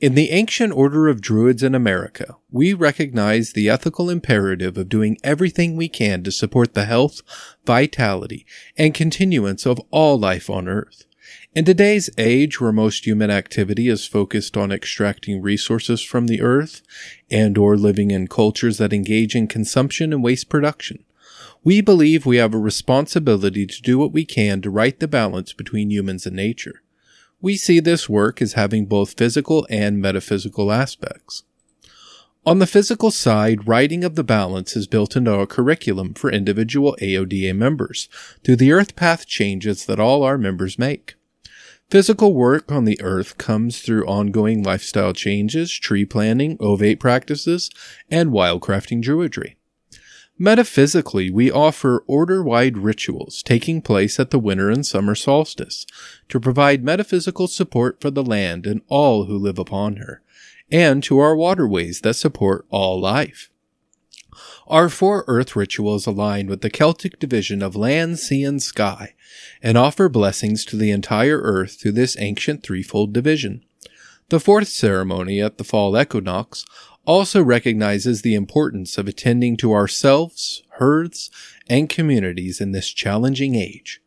In the ancient order of Druids in America, we recognize the ethical imperative of doing everything we can to support the health, vitality, and continuance of all life on Earth. In today's age where most human activity is focused on extracting resources from the earth and or living in cultures that engage in consumption and waste production, we believe we have a responsibility to do what we can to right the balance between humans and nature. We see this work as having both physical and metaphysical aspects. On the physical side, righting of the balance is built into our curriculum for individual AODA members through the earth path changes that all our members make. Physical work on the earth comes through ongoing lifestyle changes, tree planting, ovate practices, and wildcrafting druidry. Metaphysically, we offer order wide rituals taking place at the winter and summer solstice to provide metaphysical support for the land and all who live upon her, and to our waterways that support all life. Our four earth rituals align with the Celtic division of land, sea, and sky, and offer blessings to the entire earth through this ancient threefold division. The fourth ceremony at the fall equinox also recognizes the importance of attending to ourselves, herds, and communities in this challenging age.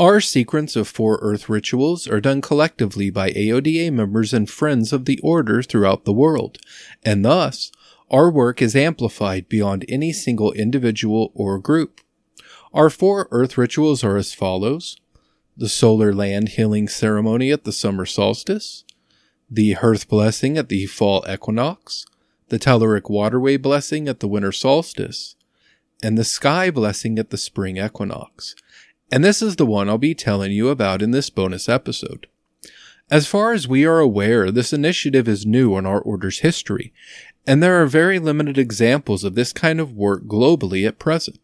Our sequence of four Earth rituals are done collectively by AODA members and friends of the Order throughout the world, and thus, our work is amplified beyond any single individual or group. Our four Earth rituals are as follows the solar land healing ceremony at the summer solstice, the hearth blessing at the fall equinox, the Telluric waterway blessing at the winter solstice, and the sky blessing at the spring equinox. And this is the one I'll be telling you about in this bonus episode. As far as we are aware, this initiative is new in our order's history, and there are very limited examples of this kind of work globally at present.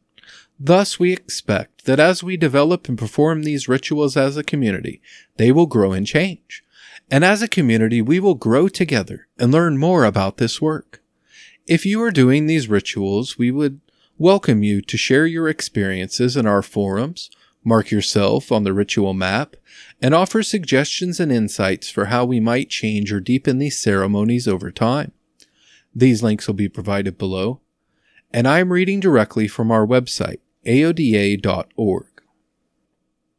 Thus, we expect that as we develop and perform these rituals as a community, they will grow and change. And as a community, we will grow together and learn more about this work. If you are doing these rituals, we would welcome you to share your experiences in our forums, mark yourself on the ritual map, and offer suggestions and insights for how we might change or deepen these ceremonies over time. These links will be provided below. And I am reading directly from our website, aoda.org.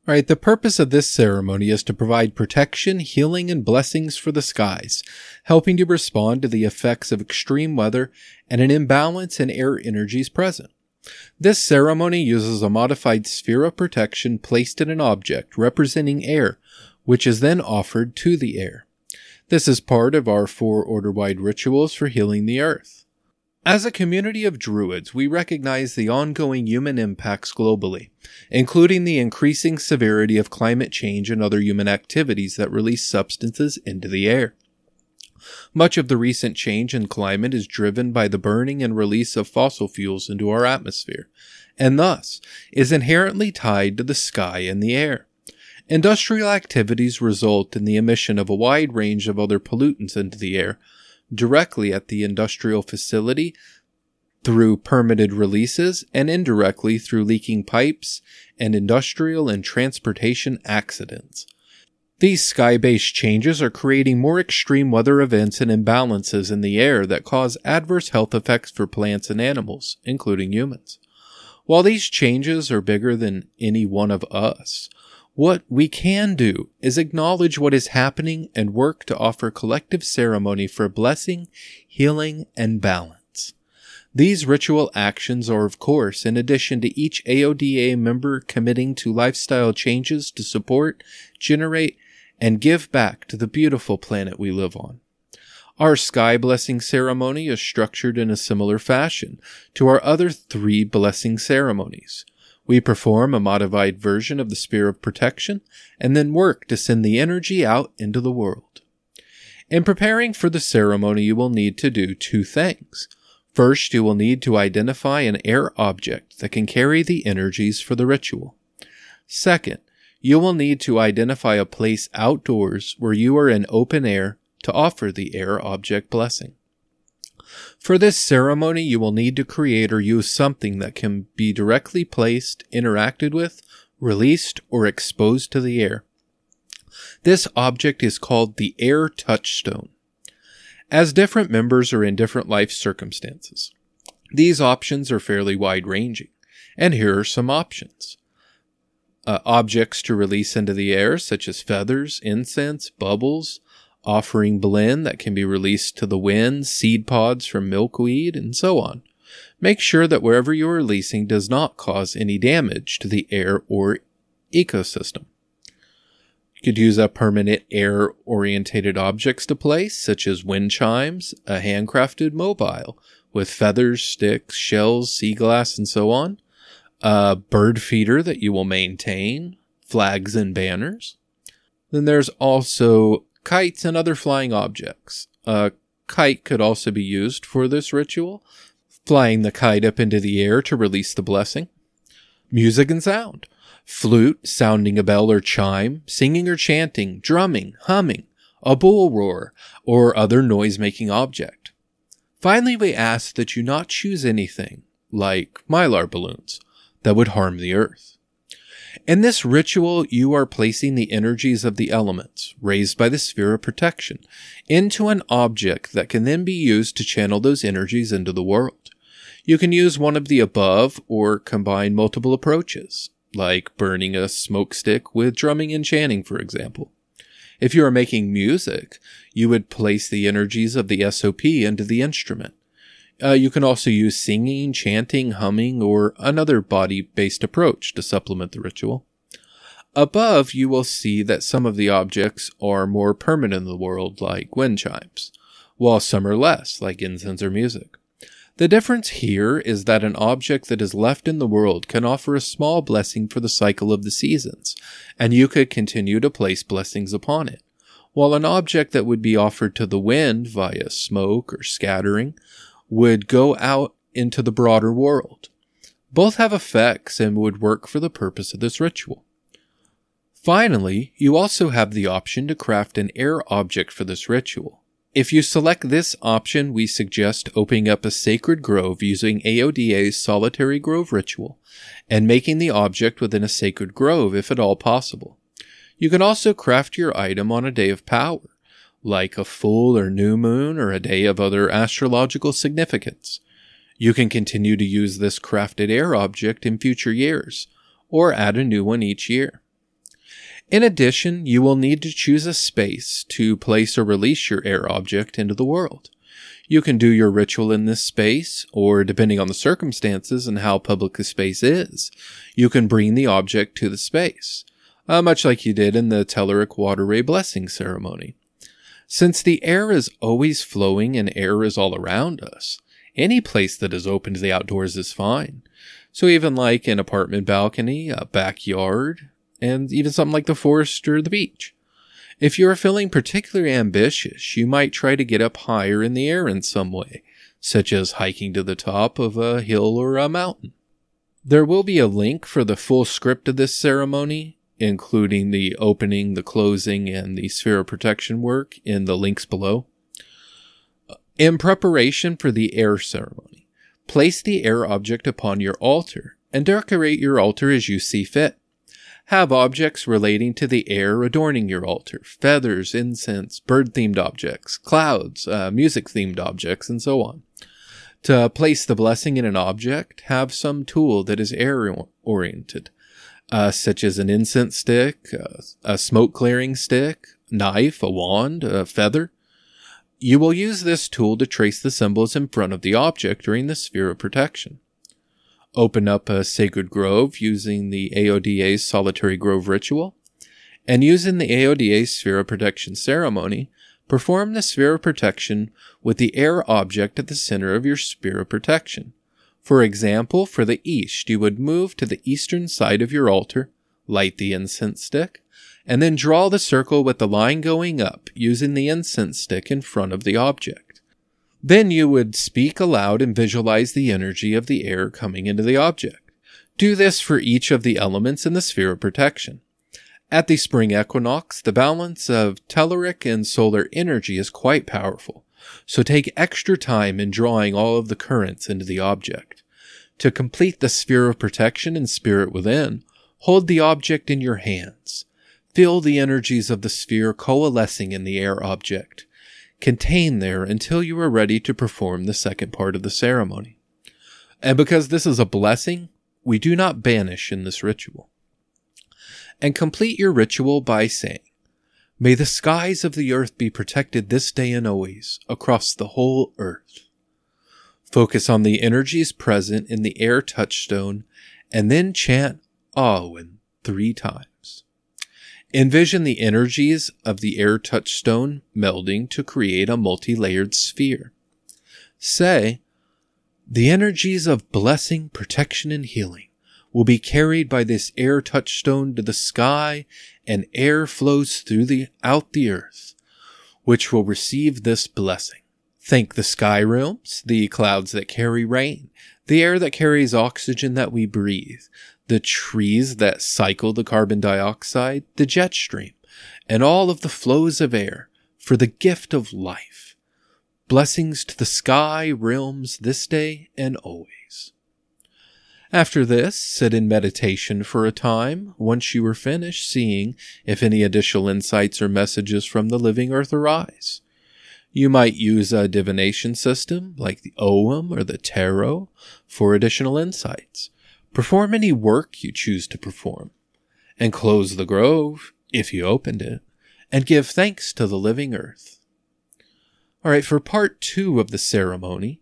All right, the purpose of this ceremony is to provide protection, healing, and blessings for the skies, helping to respond to the effects of extreme weather and an imbalance in air energies present. This ceremony uses a modified sphere of protection placed in an object representing air, which is then offered to the air. This is part of our four order wide rituals for healing the earth. As a community of Druids, we recognize the ongoing human impacts globally, including the increasing severity of climate change and other human activities that release substances into the air. Much of the recent change in climate is driven by the burning and release of fossil fuels into our atmosphere, and thus is inherently tied to the sky and the air. Industrial activities result in the emission of a wide range of other pollutants into the air, directly at the industrial facility through permitted releases and indirectly through leaking pipes and industrial and transportation accidents. These sky based changes are creating more extreme weather events and imbalances in the air that cause adverse health effects for plants and animals, including humans. While these changes are bigger than any one of us, what we can do is acknowledge what is happening and work to offer collective ceremony for blessing, healing, and balance. These ritual actions are, of course, in addition to each AODA member committing to lifestyle changes to support, generate, and give back to the beautiful planet we live on. Our sky blessing ceremony is structured in a similar fashion to our other three blessing ceremonies. We perform a modified version of the Sphere of Protection and then work to send the energy out into the world. In preparing for the ceremony, you will need to do two things. First, you will need to identify an air object that can carry the energies for the ritual. Second, you will need to identify a place outdoors where you are in open air to offer the air object blessing. For this ceremony, you will need to create or use something that can be directly placed, interacted with, released, or exposed to the air. This object is called the air touchstone. as different members are in different life circumstances. These options are fairly wide ranging, and here are some options. Uh, objects to release into the air, such as feathers, incense, bubbles, offering blend that can be released to the wind, seed pods from milkweed, and so on. Make sure that wherever you are releasing does not cause any damage to the air or ecosystem. You could use a permanent air orientated objects to place, such as wind chimes, a handcrafted mobile with feathers, sticks, shells, sea glass, and so on, a bird feeder that you will maintain, flags and banners. Then there's also kites and other flying objects. A kite could also be used for this ritual, flying the kite up into the air to release the blessing. Music and sound. Flute, sounding a bell or chime, singing or chanting, drumming, humming, a bull roar, or other noise making object. Finally, we ask that you not choose anything, like mylar balloons, that would harm the earth. In this ritual, you are placing the energies of the elements, raised by the sphere of protection, into an object that can then be used to channel those energies into the world. You can use one of the above or combine multiple approaches, like burning a smoke stick with drumming and chanting, for example. If you are making music, you would place the energies of the SOP into the instrument. Uh, you can also use singing, chanting, humming, or another body based approach to supplement the ritual. Above, you will see that some of the objects are more permanent in the world, like wind chimes, while some are less, like incense or music. The difference here is that an object that is left in the world can offer a small blessing for the cycle of the seasons, and you could continue to place blessings upon it, while an object that would be offered to the wind via smoke or scattering would go out into the broader world. Both have effects and would work for the purpose of this ritual. Finally, you also have the option to craft an air object for this ritual. If you select this option, we suggest opening up a sacred grove using AODA's solitary grove ritual and making the object within a sacred grove if at all possible. You can also craft your item on a day of power like a full or new moon or a day of other astrological significance. You can continue to use this crafted air object in future years, or add a new one each year. In addition, you will need to choose a space to place or release your air object into the world. You can do your ritual in this space, or depending on the circumstances and how public the space is, you can bring the object to the space, uh, much like you did in the Telluric Waterway Blessing ceremony. Since the air is always flowing and air is all around us, any place that is open to the outdoors is fine. So even like an apartment balcony, a backyard, and even something like the forest or the beach. If you are feeling particularly ambitious, you might try to get up higher in the air in some way, such as hiking to the top of a hill or a mountain. There will be a link for the full script of this ceremony including the opening, the closing, and the sphere of protection work in the links below. In preparation for the air ceremony, place the air object upon your altar and decorate your altar as you see fit. Have objects relating to the air adorning your altar feathers, incense, bird themed objects, clouds, uh, music themed objects, and so on. To place the blessing in an object, have some tool that is air oriented uh, such as an incense stick, uh, a smoke clearing stick, knife, a wand, a feather. You will use this tool to trace the symbols in front of the object during the sphere of protection. Open up a sacred grove using the AODA's solitary grove ritual, and using the AODA sphere of protection ceremony, perform the sphere of protection with the air object at the center of your sphere of protection. For example, for the east, you would move to the eastern side of your altar, light the incense stick, and then draw the circle with the line going up using the incense stick in front of the object. Then you would speak aloud and visualize the energy of the air coming into the object. Do this for each of the elements in the sphere of protection. At the spring equinox, the balance of telluric and solar energy is quite powerful. So take extra time in drawing all of the currents into the object. To complete the sphere of protection and spirit within, hold the object in your hands. Feel the energies of the sphere coalescing in the air object. Contain there until you are ready to perform the second part of the ceremony. And because this is a blessing, we do not banish in this ritual. And complete your ritual by saying, May the skies of the earth be protected this day and always across the whole earth. Focus on the energies present in the air touchstone and then chant Awen three times. Envision the energies of the air touchstone melding to create a multi-layered sphere. Say, the energies of blessing, protection, and healing will be carried by this air touchstone to the sky, and air flows through the out the earth, which will receive this blessing. Thank the sky realms, the clouds that carry rain, the air that carries oxygen that we breathe, the trees that cycle the carbon dioxide, the jet stream, and all of the flows of air for the gift of life Blessings to the sky realms this day and always. After this, sit in meditation for a time once you are finished seeing if any additional insights or messages from the living earth arise. You might use a divination system like the Ogham or the Tarot for additional insights. Perform any work you choose to perform. And close the grove, if you opened it, and give thanks to the living earth. All right, for part two of the ceremony,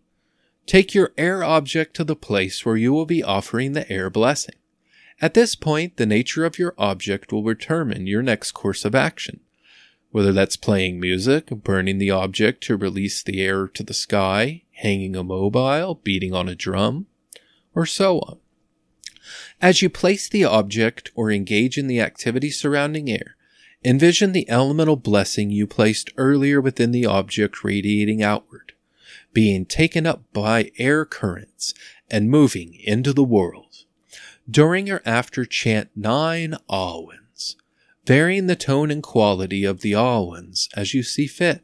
take your air object to the place where you will be offering the air blessing. At this point, the nature of your object will determine your next course of action. Whether that's playing music, burning the object to release the air to the sky, hanging a mobile, beating on a drum, or so on. As you place the object or engage in the activity surrounding air, Envision the elemental blessing you placed earlier within the object radiating outward, being taken up by air currents and moving into the world. During or after chant nine Awens, varying the tone and quality of the Awens as you see fit.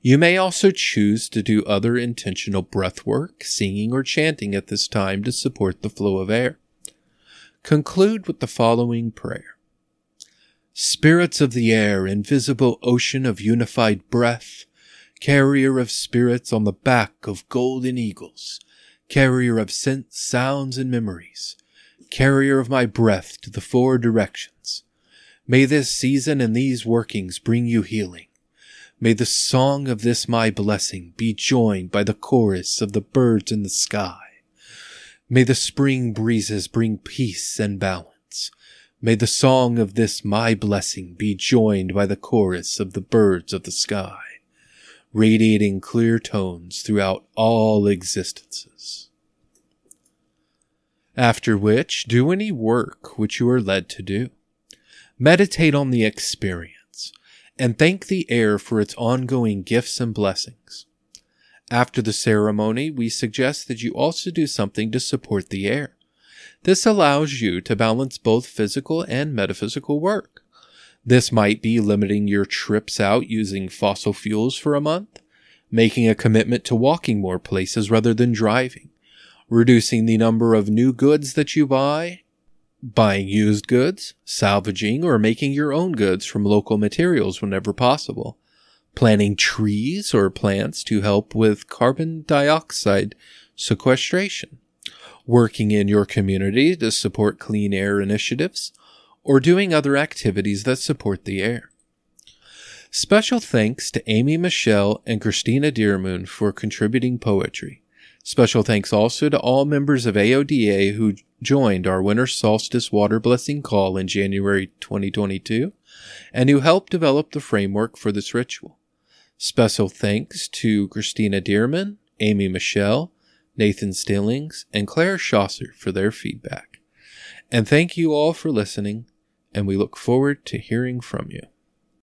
You may also choose to do other intentional breath work, singing, or chanting at this time to support the flow of air. Conclude with the following prayer. Spirits of the air, invisible ocean of unified breath, carrier of spirits on the back of golden eagles, carrier of scents, sounds, and memories, carrier of my breath to the four directions. May this season and these workings bring you healing. May the song of this my blessing be joined by the chorus of the birds in the sky. May the spring breezes bring peace and balance. May the song of this my blessing be joined by the chorus of the birds of the sky, radiating clear tones throughout all existences. After which, do any work which you are led to do. Meditate on the experience and thank the air for its ongoing gifts and blessings. After the ceremony, we suggest that you also do something to support the air. This allows you to balance both physical and metaphysical work. This might be limiting your trips out using fossil fuels for a month, making a commitment to walking more places rather than driving, reducing the number of new goods that you buy, buying used goods, salvaging or making your own goods from local materials whenever possible, planting trees or plants to help with carbon dioxide sequestration, working in your community to support clean air initiatives, or doing other activities that support the air. Special thanks to Amy Michelle and Christina Dearmoon for contributing poetry. Special thanks also to all members of AODA who joined our winter solstice water blessing call in January 2022 and who helped develop the framework for this ritual. Special thanks to Christina Dearman, Amy Michelle, Nathan Stillings, and Claire Schosser for their feedback. And thank you all for listening, and we look forward to hearing from you.